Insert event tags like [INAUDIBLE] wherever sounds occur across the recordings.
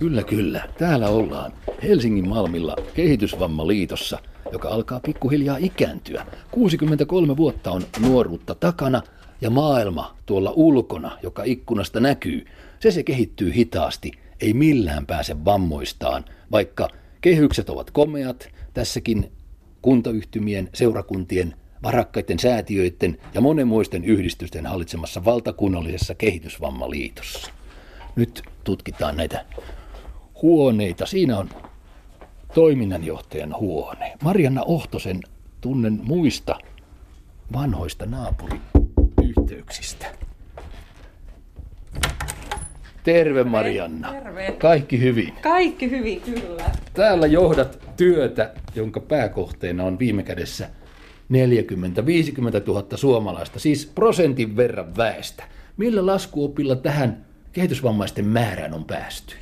Kyllä, kyllä. Täällä ollaan Helsingin Malmilla kehitysvammaliitossa, joka alkaa pikkuhiljaa ikääntyä. 63 vuotta on nuoruutta takana ja maailma tuolla ulkona, joka ikkunasta näkyy, se se kehittyy hitaasti, ei millään pääse vammoistaan, vaikka kehykset ovat komeat, tässäkin kuntayhtymien, seurakuntien, varakkaiden säätiöiden ja monenmoisten yhdistysten hallitsemassa valtakunnallisessa kehitysvammaliitossa. Nyt tutkitaan näitä huoneita. Siinä on toiminnanjohtajan huone. Marianna Ohtosen tunnen muista vanhoista naapuriyhteyksistä. Terve Marianna. Terve. Kaikki hyvin. Kaikki hyvin, kyllä. Täällä johdat työtä, jonka pääkohteena on viime kädessä 40-50 000 suomalaista, siis prosentin verran väestä. Millä laskuopilla tähän kehitysvammaisten määrään on päästy?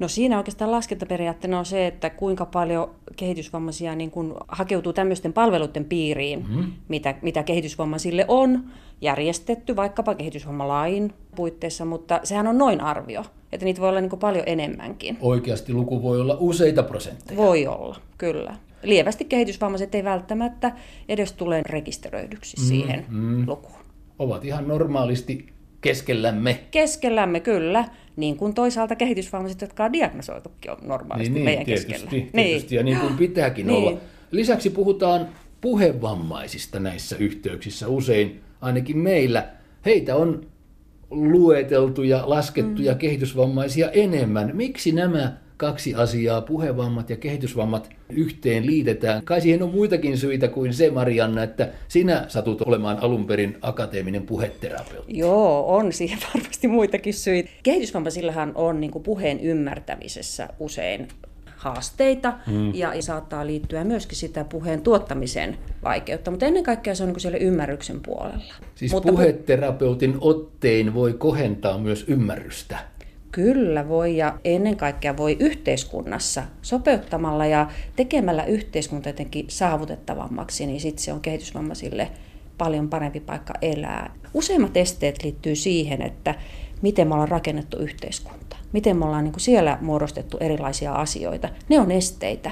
No siinä oikeastaan laskentaperiaatteena on se, että kuinka paljon kehitysvammaisia niin kun hakeutuu tämmöisten palveluiden piiriin, mm. mitä, mitä kehitysvammaisille on järjestetty, vaikkapa kehitysvammalain puitteissa, mutta sehän on noin arvio, että niitä voi olla niin paljon enemmänkin. Oikeasti luku voi olla useita prosentteja. Voi olla, kyllä. Lievästi kehitysvammaiset ei välttämättä edes tule rekisteröidyksi mm, siihen mm. lukuun. Ovat ihan normaalisti keskellämme. Keskellämme, kyllä. Niin kuin toisaalta kehitysvammaiset, jotka on diagnosoitukin on normaalisti niin, meidän tietysti, keskellä. Tietysti, niin. ja niin kuin pitääkin niin. olla. Lisäksi puhutaan puhevammaisista näissä yhteyksissä usein, ainakin meillä. Heitä on lueteltu ja laskettu mm. kehitysvammaisia enemmän. Miksi nämä kaksi asiaa, puhevammat ja kehitysvammat, yhteen liitetään. Kai siihen on muitakin syitä kuin se, Marianna, että sinä satut olemaan alun perin akateeminen puheterapeutti. Joo, on siihen [LAUGHS] varmasti muitakin syitä. Kehitysvammaisillähän on niin kuin puheen ymmärtämisessä usein haasteita mm. ja, ja saattaa liittyä myöskin sitä puheen tuottamisen vaikeutta, mutta ennen kaikkea se on niin siellä ymmärryksen puolella. Siis mutta puheterapeutin ottein voi kohentaa myös ymmärrystä. Kyllä voi ja ennen kaikkea voi yhteiskunnassa sopeuttamalla ja tekemällä yhteiskunta jotenkin saavutettavammaksi, niin sitten se on kehitysvammaisille paljon parempi paikka elää. Useimmat esteet liittyy siihen, että miten me ollaan rakennettu yhteiskunta, miten me ollaan niin kuin siellä muodostettu erilaisia asioita. Ne on esteitä.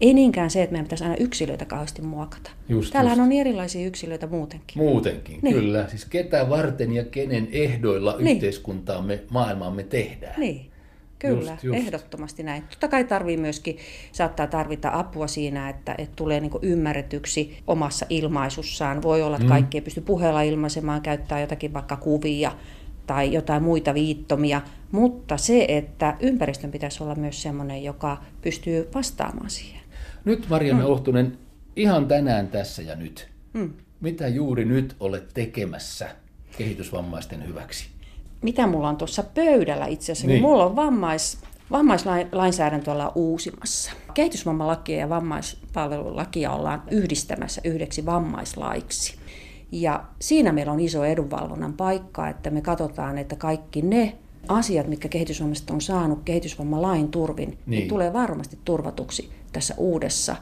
Ei niinkään se, että meidän pitäisi aina yksilöitä kauheasti muokata. Just, Täällähän just. on erilaisia yksilöitä muutenkin. Muutenkin, niin. kyllä. Siis ketä varten ja kenen ehdoilla niin. yhteiskuntaamme, maailmaamme tehdään. Niin. Kyllä, just, just. ehdottomasti näin. Totta kai tarvii myöskin, saattaa tarvita apua siinä, että, että tulee niin ymmärretyksi omassa ilmaisussaan. Voi olla, että mm. kaikki ei pysty puheella ilmaisemaan, käyttää jotakin vaikka kuvia tai jotain muita viittomia, mutta se, että ympäristön pitäisi olla myös sellainen, joka pystyy vastaamaan siihen. Nyt Marianne mm. Ohtunen, ihan tänään tässä ja nyt. Mm. Mitä juuri nyt olet tekemässä kehitysvammaisten hyväksi? Mitä mulla on tuossa pöydällä itse asiassa? Niin. Mulla on vammais, vammaislainsäädäntö ollaan uusimassa. Kehitysvammalakia ja vammaispalvelulakia ollaan yhdistämässä yhdeksi vammaislaiksi. Ja siinä meillä on iso edunvalvonnan paikka, että me katsotaan, että kaikki ne asiat, mitkä kehitysvammaiset on saanut kehitysvammalain turvin, niin. niin tulee varmasti turvatuksi tässä uudessa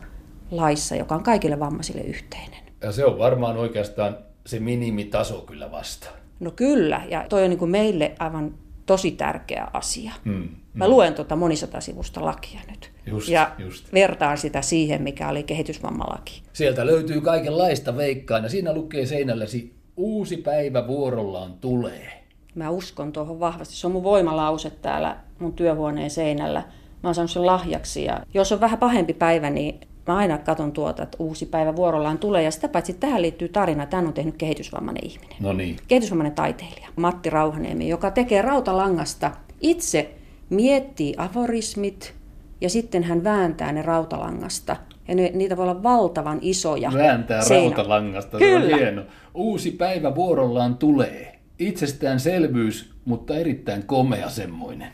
laissa, joka on kaikille vammaisille yhteinen. Ja se on varmaan oikeastaan se minimitaso kyllä vasta. No kyllä, ja toi on niin kuin meille aivan tosi tärkeä asia. Hmm. Mä luen tuota monisatasivusta lakia nyt. Just, ja just. vertaan sitä siihen, mikä oli kehitysvammalaki. Sieltä löytyy kaikenlaista veikkaa, ja siinä lukee seinälläsi, uusi päivä vuorollaan tulee. Mä uskon tuohon vahvasti. Se on mun voimalause täällä mun työhuoneen seinällä. Mä oon saanut sen lahjaksi, ja jos on vähän pahempi päivä, niin mä aina katson tuota, että uusi päivä vuorollaan tulee. Ja sitä paitsi tähän liittyy tarina, että hän on tehnyt kehitysvammainen ihminen. No niin. Kehitysvammainen taiteilija, Matti Rauhaniemi, joka tekee rautalangasta, itse miettii aforismit ja sitten hän vääntää ne rautalangasta. Ja ne, niitä voi olla valtavan isoja. Vääntää seinä. rautalangasta, Kyllä. se on hieno. Uusi päivä vuorollaan tulee. Itsestäänselvyys, mutta erittäin komea semmoinen.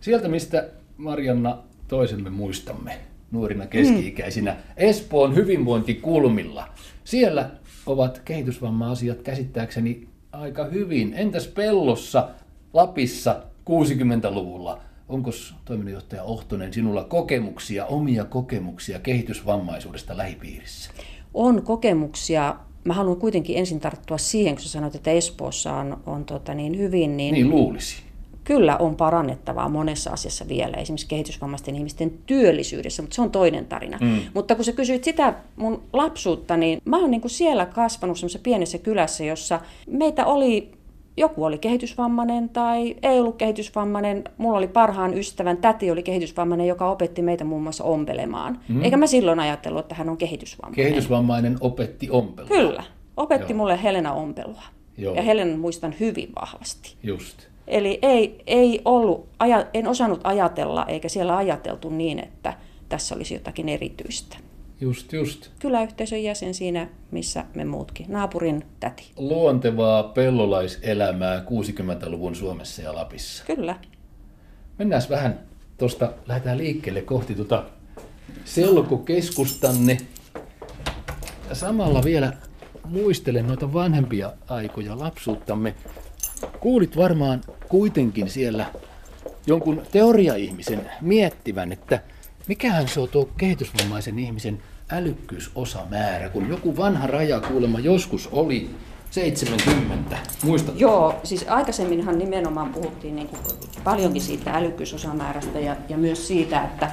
Sieltä, mistä Marianna toisemme muistamme nuorina keski-ikäisinä Espoon hyvinvointikulmilla. Siellä ovat kehitysvamma-asiat käsittääkseni aika hyvin. Entäs Pellossa, Lapissa 60-luvulla? Onko toiminnanjohtaja Ohtonen sinulla kokemuksia, omia kokemuksia kehitysvammaisuudesta lähipiirissä? On kokemuksia. Mä haluan kuitenkin ensin tarttua siihen, kun sä sanoit, että Espoossa on, on tota niin hyvin. Niin, niin luulisi kyllä on parannettavaa monessa asiassa vielä, esimerkiksi kehitysvammaisten ihmisten työllisyydessä, mutta se on toinen tarina. Mm. Mutta kun sä kysyit sitä mun lapsuutta, niin mä oon niin kuin siellä kasvanut semmoisessa pienessä kylässä, jossa meitä oli joku oli kehitysvammainen tai ei ollut kehitysvammainen. Mulla oli parhaan ystävän, täti oli kehitysvammainen, joka opetti meitä muun muassa ompelemaan. Mm. Eikä mä silloin ajatellut, että hän on kehitysvammainen. Kehitysvammainen opetti ompelua. Kyllä. Opetti Joo. mulle Helena ompelua. Joo. Ja Helen muistan hyvin vahvasti. Just. Eli ei, ei ollut, en osannut ajatella, eikä siellä ajateltu niin, että tässä olisi jotakin erityistä. Just, just. Kyläyhteisön jäsen siinä, missä me muutkin. Naapurin täti. Luontevaa pellolaiselämää 60-luvun Suomessa ja Lapissa. Kyllä. Mennään vähän tuosta, lähdetään liikkeelle kohti tuota selkokeskustanne. Ja samalla vielä muistelen noita vanhempia aikoja lapsuuttamme. Kuulit varmaan kuitenkin siellä jonkun teoriaihmisen miettivän, että mikähän se on tuo kehitysvammaisen ihmisen älykkyysosamäärä, kun joku vanha raja kuulemma joskus oli 70. Muistatko? Joo, siis aikaisemminhan nimenomaan puhuttiin niin kuin paljonkin siitä älykkyysosamäärästä ja, ja myös siitä, että,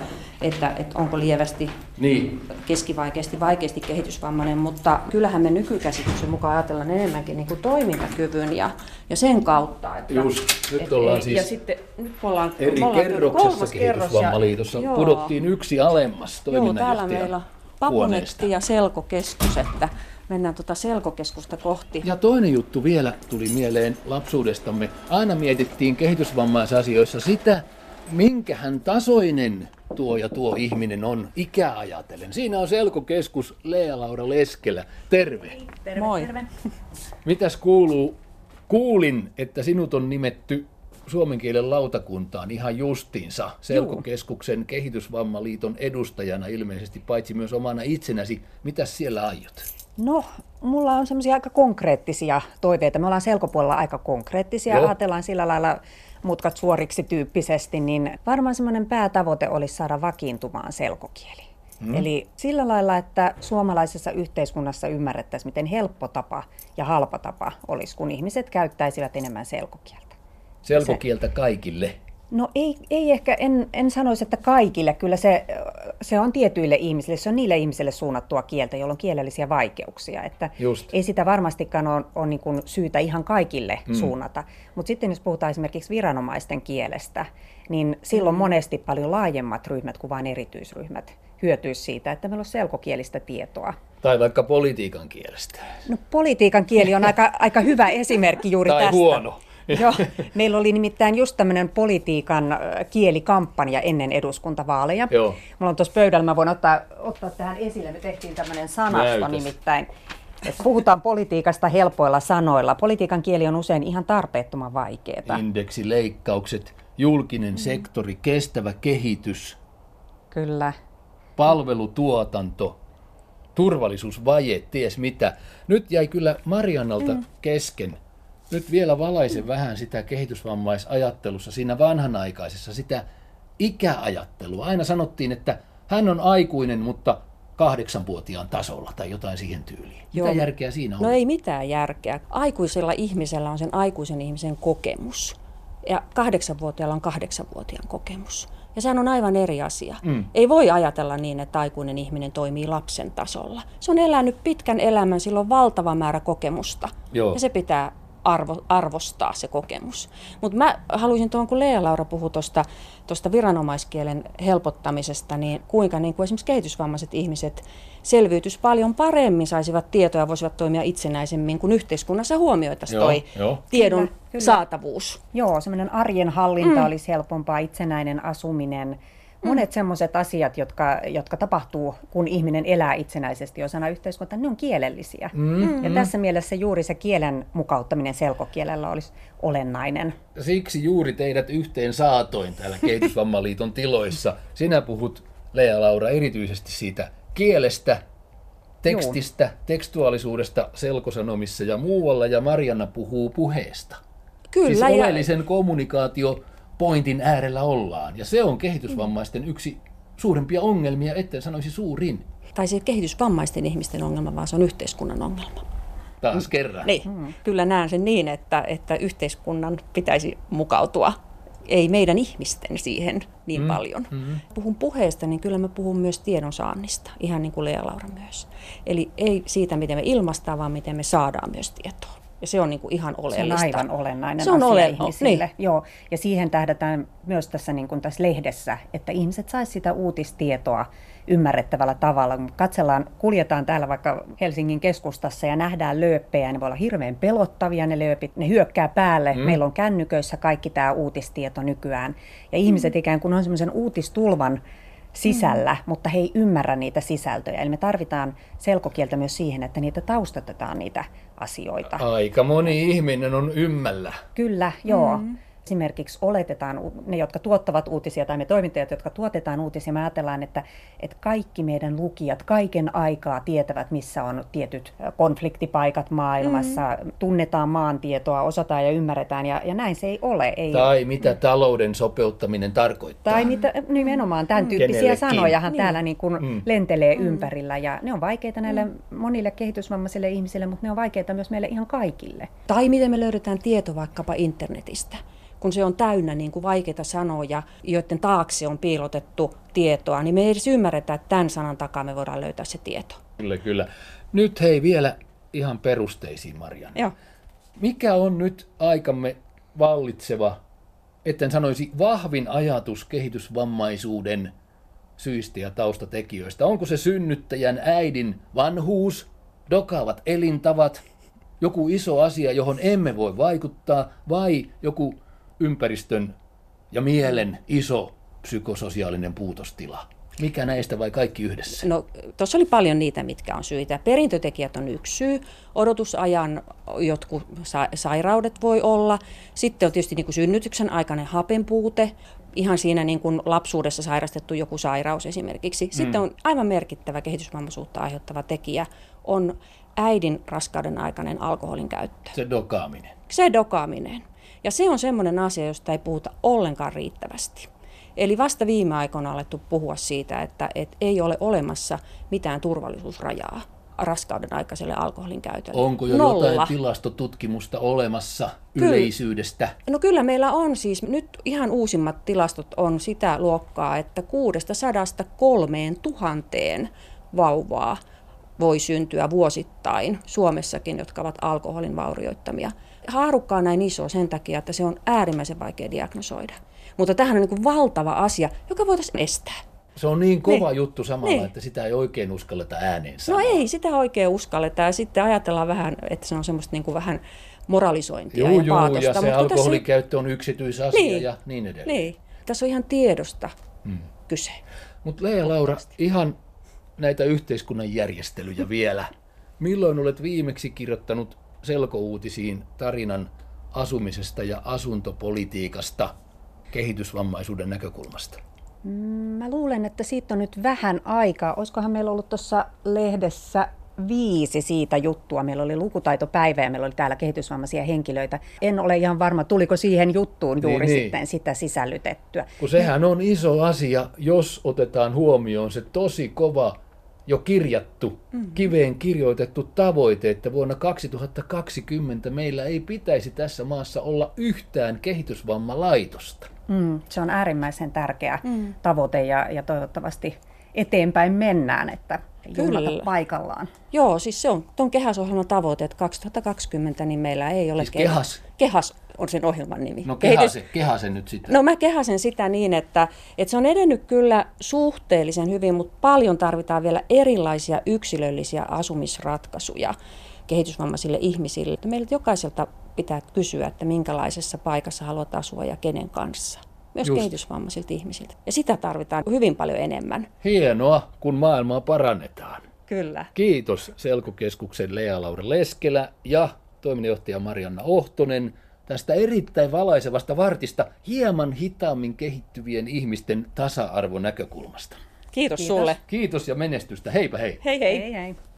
että, että onko lievästi, niin. keskivaikeasti, vaikeasti kehitysvammainen, mutta kyllähän me nykykäsityksen mukaan ajatellaan enemmänkin niin kuin toimintakyvyn ja, ja sen kautta. Että, Just, nyt et, ollaan siis ja sitten, nyt ollaan, eri ollaan kerroksessa kehitysvammaliitossa, ja, pudottiin yksi alemmas Joo, täällä meillä Papunetti ja Selkokeskus, että mennään tuota selkokeskusta kohti. Ja toinen juttu vielä tuli mieleen lapsuudestamme. Aina mietittiin kehitysvammaisasioissa sitä, minkähän tasoinen tuo ja tuo ihminen on ikä ajatellen. Siinä on selkokeskus Lea-Laura Leskelä. Terve. Terve, Moi. terve. Mitäs kuuluu? Kuulin, että sinut on nimetty suomen kielen lautakuntaan ihan justiinsa Selkokeskuksen kehitysvammaliiton edustajana ilmeisesti, paitsi myös omana itsenäsi. Mitä siellä aiot? No, mulla on semmoisia aika konkreettisia toiveita. Me ollaan selkopuolella aika konkreettisia, Joo. ajatellaan sillä lailla mutkat suoriksi tyyppisesti, niin varmaan semmoinen päätavoite olisi saada vakiintumaan selkokieli. Hmm. Eli sillä lailla, että suomalaisessa yhteiskunnassa ymmärrettäisiin, miten helppo tapa ja halpa tapa olisi, kun ihmiset käyttäisivät enemmän selkokieltä. Selkokieltä kaikille. No ei, ei ehkä, en, en sanoisi, että kaikille. Kyllä se, se on tietyille ihmisille, se on niille ihmisille suunnattua kieltä, joilla on kielellisiä vaikeuksia. Että Just. Ei sitä varmastikaan ole, ole niin kuin syytä ihan kaikille mm. suunnata. Mutta sitten jos puhutaan esimerkiksi viranomaisten kielestä, niin silloin mm. monesti paljon laajemmat ryhmät kuin vain erityisryhmät hyötyisi siitä, että meillä on selkokielistä tietoa. Tai vaikka politiikan kielestä. No politiikan kieli on aika, aika hyvä esimerkki juuri tai tästä. huono. [LAUGHS] Joo, meillä oli nimittäin just tämmöinen politiikan kielikampanja ennen eduskuntavaaleja. Joo. Mulla on tuossa pöydällä, mä voin ottaa, ottaa tähän esille, me tehtiin tämmöinen sanasto Näytäs. nimittäin. Että puhutaan politiikasta helpoilla sanoilla. Politiikan kieli on usein ihan tarpeettoman vaikeaa. Indeksileikkaukset, julkinen mm. sektori, kestävä kehitys. Kyllä. Palvelutuotanto, turvallisuusvaje, ties mitä. Nyt jäi kyllä Mariannalta mm. kesken nyt vielä valaise vähän sitä kehitysvammaisajattelussa, siinä vanhanaikaisessa, sitä ikäajattelua. Aina sanottiin, että hän on aikuinen, mutta kahdeksanvuotiaan tasolla tai jotain siihen tyyliin. Joo. Mitä järkeä siinä on? No ei mitään järkeä. Aikuisella ihmisellä on sen aikuisen ihmisen kokemus. Ja kahdeksanvuotiaalla on kahdeksanvuotiaan kokemus. Ja sehän on aivan eri asia. Mm. Ei voi ajatella niin, että aikuinen ihminen toimii lapsen tasolla. Se on elänyt pitkän elämän, sillä on valtava määrä kokemusta. Joo. Ja se pitää arvo, arvostaa se kokemus. Mutta mä haluaisin tuohon, kun Lea-Laura puhui tuosta viranomaiskielen helpottamisesta, niin kuinka niin kuin esimerkiksi kehitysvammaiset ihmiset selviytyisi paljon paremmin, saisivat tietoja, voisivat toimia itsenäisemmin, kun yhteiskunnassa huomioitaisiin toi jo. tiedon kyllä, kyllä. saatavuus. Joo, semmoinen arjen hallinta mm. olisi helpompaa, itsenäinen asuminen, monet semmoiset asiat, jotka, jotka tapahtuu, kun ihminen elää itsenäisesti osana yhteiskuntaa, ne on kielellisiä. Mm-hmm. Ja tässä mielessä juuri se kielen mukauttaminen selkokielellä olisi olennainen. Siksi juuri teidät yhteen saatoin täällä Kehitysvammaliiton tiloissa. Sinä puhut, Lea-Laura, erityisesti siitä kielestä, tekstistä, Juu. tekstuaalisuudesta selkosanomissa ja muualla, ja Marianna puhuu puheesta. Kyllä. Siis oleellisen ja... kommunikaatio pointin äärellä ollaan. Ja se on kehitysvammaisten yksi suurimpia ongelmia, etten sanoisi suurin. Tai se kehitysvammaisten ihmisten ongelma, vaan se on yhteiskunnan ongelma. Taas kerran. Niin, hmm. kyllä näen sen niin, että, että yhteiskunnan pitäisi mukautua ei meidän ihmisten siihen niin mm, paljon. Mm. Puhun puheesta, niin kyllä mä puhun myös tiedonsaannista, ihan niin kuin Lea-Laura myös. Eli ei siitä, miten me ilmastaa, vaan miten me saadaan myös tietoa. Ja se on niin kuin ihan oleellista. Se on aivan olennainen se on asia ole- ihmisille. Niin. Joo. Ja siihen tähdätään myös tässä, niin kuin tässä lehdessä, että ihmiset saisivat sitä uutistietoa ymmärrettävällä tavalla. Kun katsellaan, kuljetaan täällä vaikka Helsingin keskustassa ja nähdään lööppejä, ne voi olla hirveän pelottavia ne lööpit, ne hyökkää päälle. Mm. Meillä on kännyköissä kaikki tämä uutistieto nykyään. Ja ihmiset mm. ikään kuin on semmoisen uutistulvan sisällä, mm. mutta he ei ymmärrä niitä sisältöjä. Eli me tarvitaan selkokieltä myös siihen, että niitä taustatetaan niitä asioita. Aika moni ihminen on ymmällä. Kyllä, joo. Mm esimerkiksi oletetaan, ne jotka tuottavat uutisia tai me toimittajat, jotka tuotetaan uutisia, me ajatellaan, että, että kaikki meidän lukijat kaiken aikaa tietävät, missä on tietyt konfliktipaikat maailmassa, mm. tunnetaan maantietoa, osataan ja ymmärretään, ja, ja näin se ei ole. Ei, tai mitä mm. talouden sopeuttaminen tarkoittaa. Tai mitä, nimenomaan tämän mm. tyyppisiä Kenellekin. sanojahan niin. täällä niin kuin mm. lentelee mm. ympärillä, ja ne on vaikeita näille mm. monille kehitysvammaisille ihmisille, mutta ne on vaikeita myös meille ihan kaikille. Tai miten me löydetään tieto vaikkapa internetistä kun se on täynnä niin kuin vaikeita sanoja, joiden taakse on piilotettu tietoa, niin me ei edes ymmärretä, että tämän sanan takaa me voidaan löytää se tieto. Kyllä, kyllä. Nyt hei vielä ihan perusteisiin, Marianne. Joo. Mikä on nyt aikamme vallitseva, etten sanoisi vahvin ajatus kehitysvammaisuuden syistä ja taustatekijöistä? Onko se synnyttäjän äidin vanhuus, dokaavat elintavat, joku iso asia, johon emme voi vaikuttaa, vai joku ympäristön ja mielen iso psykososiaalinen puutostila? Mikä näistä vai kaikki yhdessä? No, tuossa oli paljon niitä, mitkä on syitä. Perintötekijät on yksi syy. Odotusajan jotkut sa- sairaudet voi olla. Sitten on tietysti niin kuin synnytyksen aikainen hapenpuute. Ihan siinä niin kuin lapsuudessa sairastettu joku sairaus esimerkiksi. Sitten mm. on aivan merkittävä kehitysvammaisuutta aiheuttava tekijä on äidin raskauden aikainen alkoholin käyttö. Se dokaaminen. Se dokaaminen. Ja se on semmoinen asia, josta ei puhuta ollenkaan riittävästi. Eli vasta viime aikoina on alettu puhua siitä, että, että ei ole olemassa mitään turvallisuusrajaa raskauden aikaiselle alkoholin käytölle. Onko jo Nolla. jotain tilastotutkimusta olemassa kyllä. yleisyydestä? No kyllä meillä on siis, nyt ihan uusimmat tilastot on sitä luokkaa, että 603 tuhanteen vauvaa voi syntyä vuosittain Suomessakin, jotka ovat alkoholin vaurioittamia haarukka on näin iso sen takia, että se on äärimmäisen vaikea diagnosoida. Mutta tähän on niin kuin valtava asia, joka voitaisiin estää. Se on niin kova niin. juttu samalla, niin. että sitä ei oikein uskalleta ääneen sanoa. No ei, sitä oikein uskalleta ja sitten ajatellaan vähän, että se on semmoista niin kuin vähän moralisointia juu, ja paatosta. ja se mutta alkoholikäyttö on yksityisasia niin. ja niin edelleen. Niin. Tässä on ihan tiedosta hmm. kyse. Mutta Lea Laura, ihan näitä yhteiskunnan järjestelyjä vielä. Milloin olet viimeksi kirjoittanut selkouutisiin tarinan asumisesta ja asuntopolitiikasta kehitysvammaisuuden näkökulmasta? Mm, mä luulen, että siitä on nyt vähän aikaa. Olisikohan meillä ollut tuossa lehdessä viisi siitä juttua. Meillä oli lukutaitopäivä ja meillä oli täällä kehitysvammaisia henkilöitä. En ole ihan varma, tuliko siihen juttuun juuri niin, sitten niin. sitä sisällytettyä. Kun sehän on iso asia, jos otetaan huomioon se tosi kova jo kirjattu, mm. kiveen kirjoitettu tavoite, että vuonna 2020 meillä ei pitäisi tässä maassa olla yhtään kehitysvammalaitosta. Mm, se on äärimmäisen tärkeä mm. tavoite ja, ja toivottavasti eteenpäin mennään, että Kyllä. paikallaan. Joo, siis se on tuon kehäsohjelman tavoite, että 2020 niin meillä ei ole... Siis kehas? Kehas on sen ohjelman nimi. No kehasen, Kehitys... kehasen nyt sitä. No mä kehasen sitä niin, että, että se on edennyt kyllä suhteellisen hyvin, mutta paljon tarvitaan vielä erilaisia yksilöllisiä asumisratkaisuja kehitysvammaisille ihmisille. Meiltä jokaiselta pitää kysyä, että minkälaisessa paikassa haluat asua ja kenen kanssa myös Just. kehitysvammaisilta ihmisiltä. Ja sitä tarvitaan hyvin paljon enemmän. Hienoa, kun maailmaa parannetaan. Kyllä. Kiitos Selkokeskuksen Lea-Laura Leskelä ja toiminnanjohtaja Marianna Ohtonen tästä erittäin valaisevasta vartista hieman hitaammin kehittyvien ihmisten tasa-arvonäkökulmasta. Kiitos, Kiitos sulle. Kiitos ja menestystä. Heipä hei. Hei hei. hei, hei.